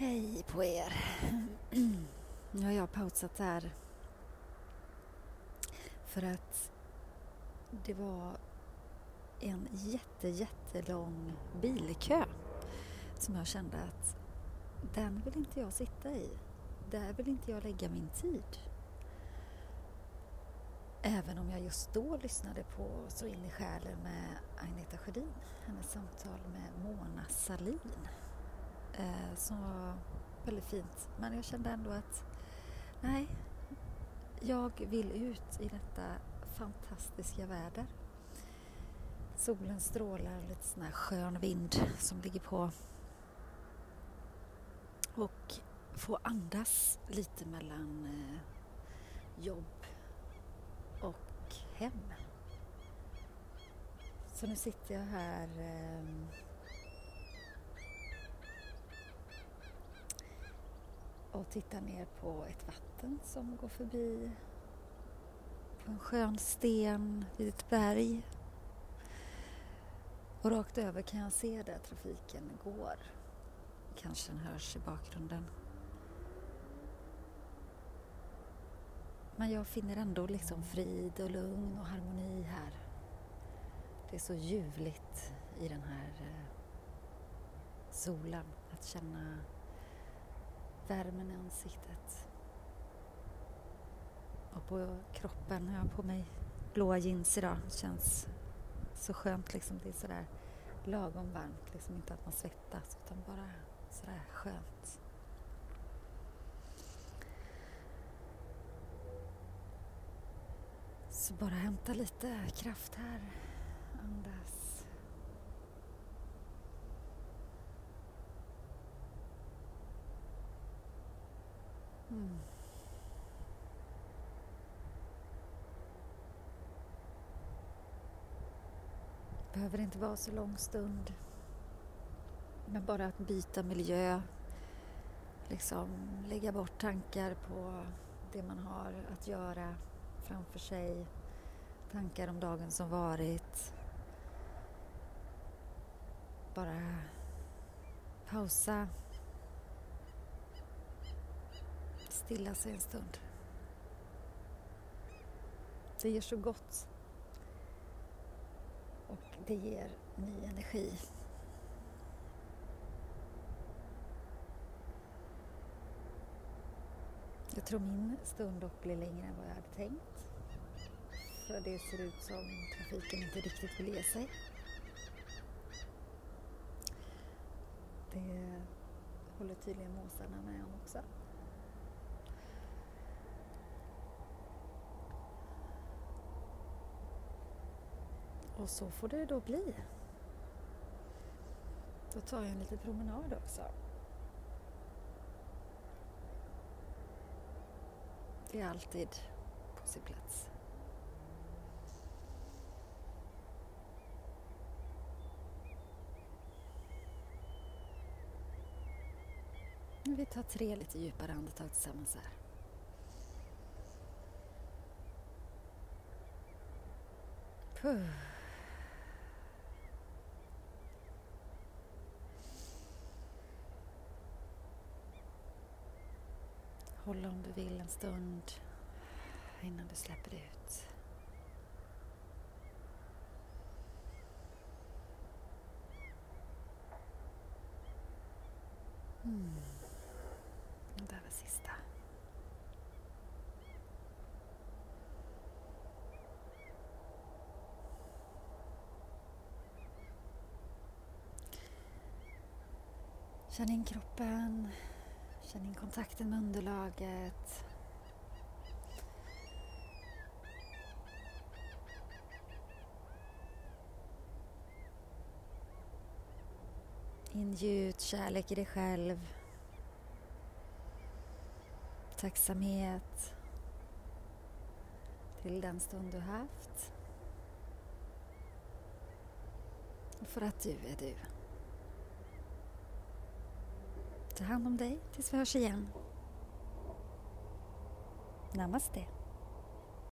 Hej på er. Nu har jag pausat här för att det var en jätte, jättelång bilkö som jag kände att den vill inte jag sitta i. Där vill inte jag lägga min tid. Även om jag just då lyssnade på Så in i själen med Agneta Sjödin, hennes samtal med Mona Salin eh, som var väldigt fint. Men jag kände ändå att nej, jag vill ut i detta fantastiska väder. Solen strålar, lite sån här skön vind som ligger på. Och få andas lite mellan eh, jobb och hem. Så nu sitter jag här ehm, och tittar ner på ett vatten som går förbi på en skön sten vid ett berg. Och rakt över kan jag se där trafiken går. Kanske den hörs i bakgrunden. Men jag finner ändå liksom frid och lugn och harmoni här. Det är så ljuvligt i den här eh, solen att känna värmen i ansiktet. Och på kroppen Jag har på mig blåa jeans idag. Det känns så skönt liksom. Det är sådär lagom varmt. Liksom inte att man svettas utan bara sådär skönt. Så bara hämta lite kraft här. Andas. Mm. Behöver inte vara så lång stund. Men bara att byta miljö. Liksom lägga bort tankar på det man har att göra framför sig. Tankar om dagen som varit. Bara pausa stilla sig en stund. Det gör så gott. Det ger ny energi. Jag tror min stund dock blir längre än vad jag hade tänkt. För det ser ut som trafiken inte riktigt vill ge sig. Det håller tydligen måsarna med om också. Och så får det då bli. Då tar jag en liten promenad också. Det är alltid på sin plats. Vi tar tre lite djupare andetag tillsammans här. Puh. Hålla om du vill en stund innan du släpper ut. Mm. Det där var sista. Känn in kroppen. Känn in kontakten med underlaget. Ingjut kärlek i dig själv. Tacksamhet till den stund du haft. Och för att du är du. Ta hand om dig tills vi hörs igen. Namaste.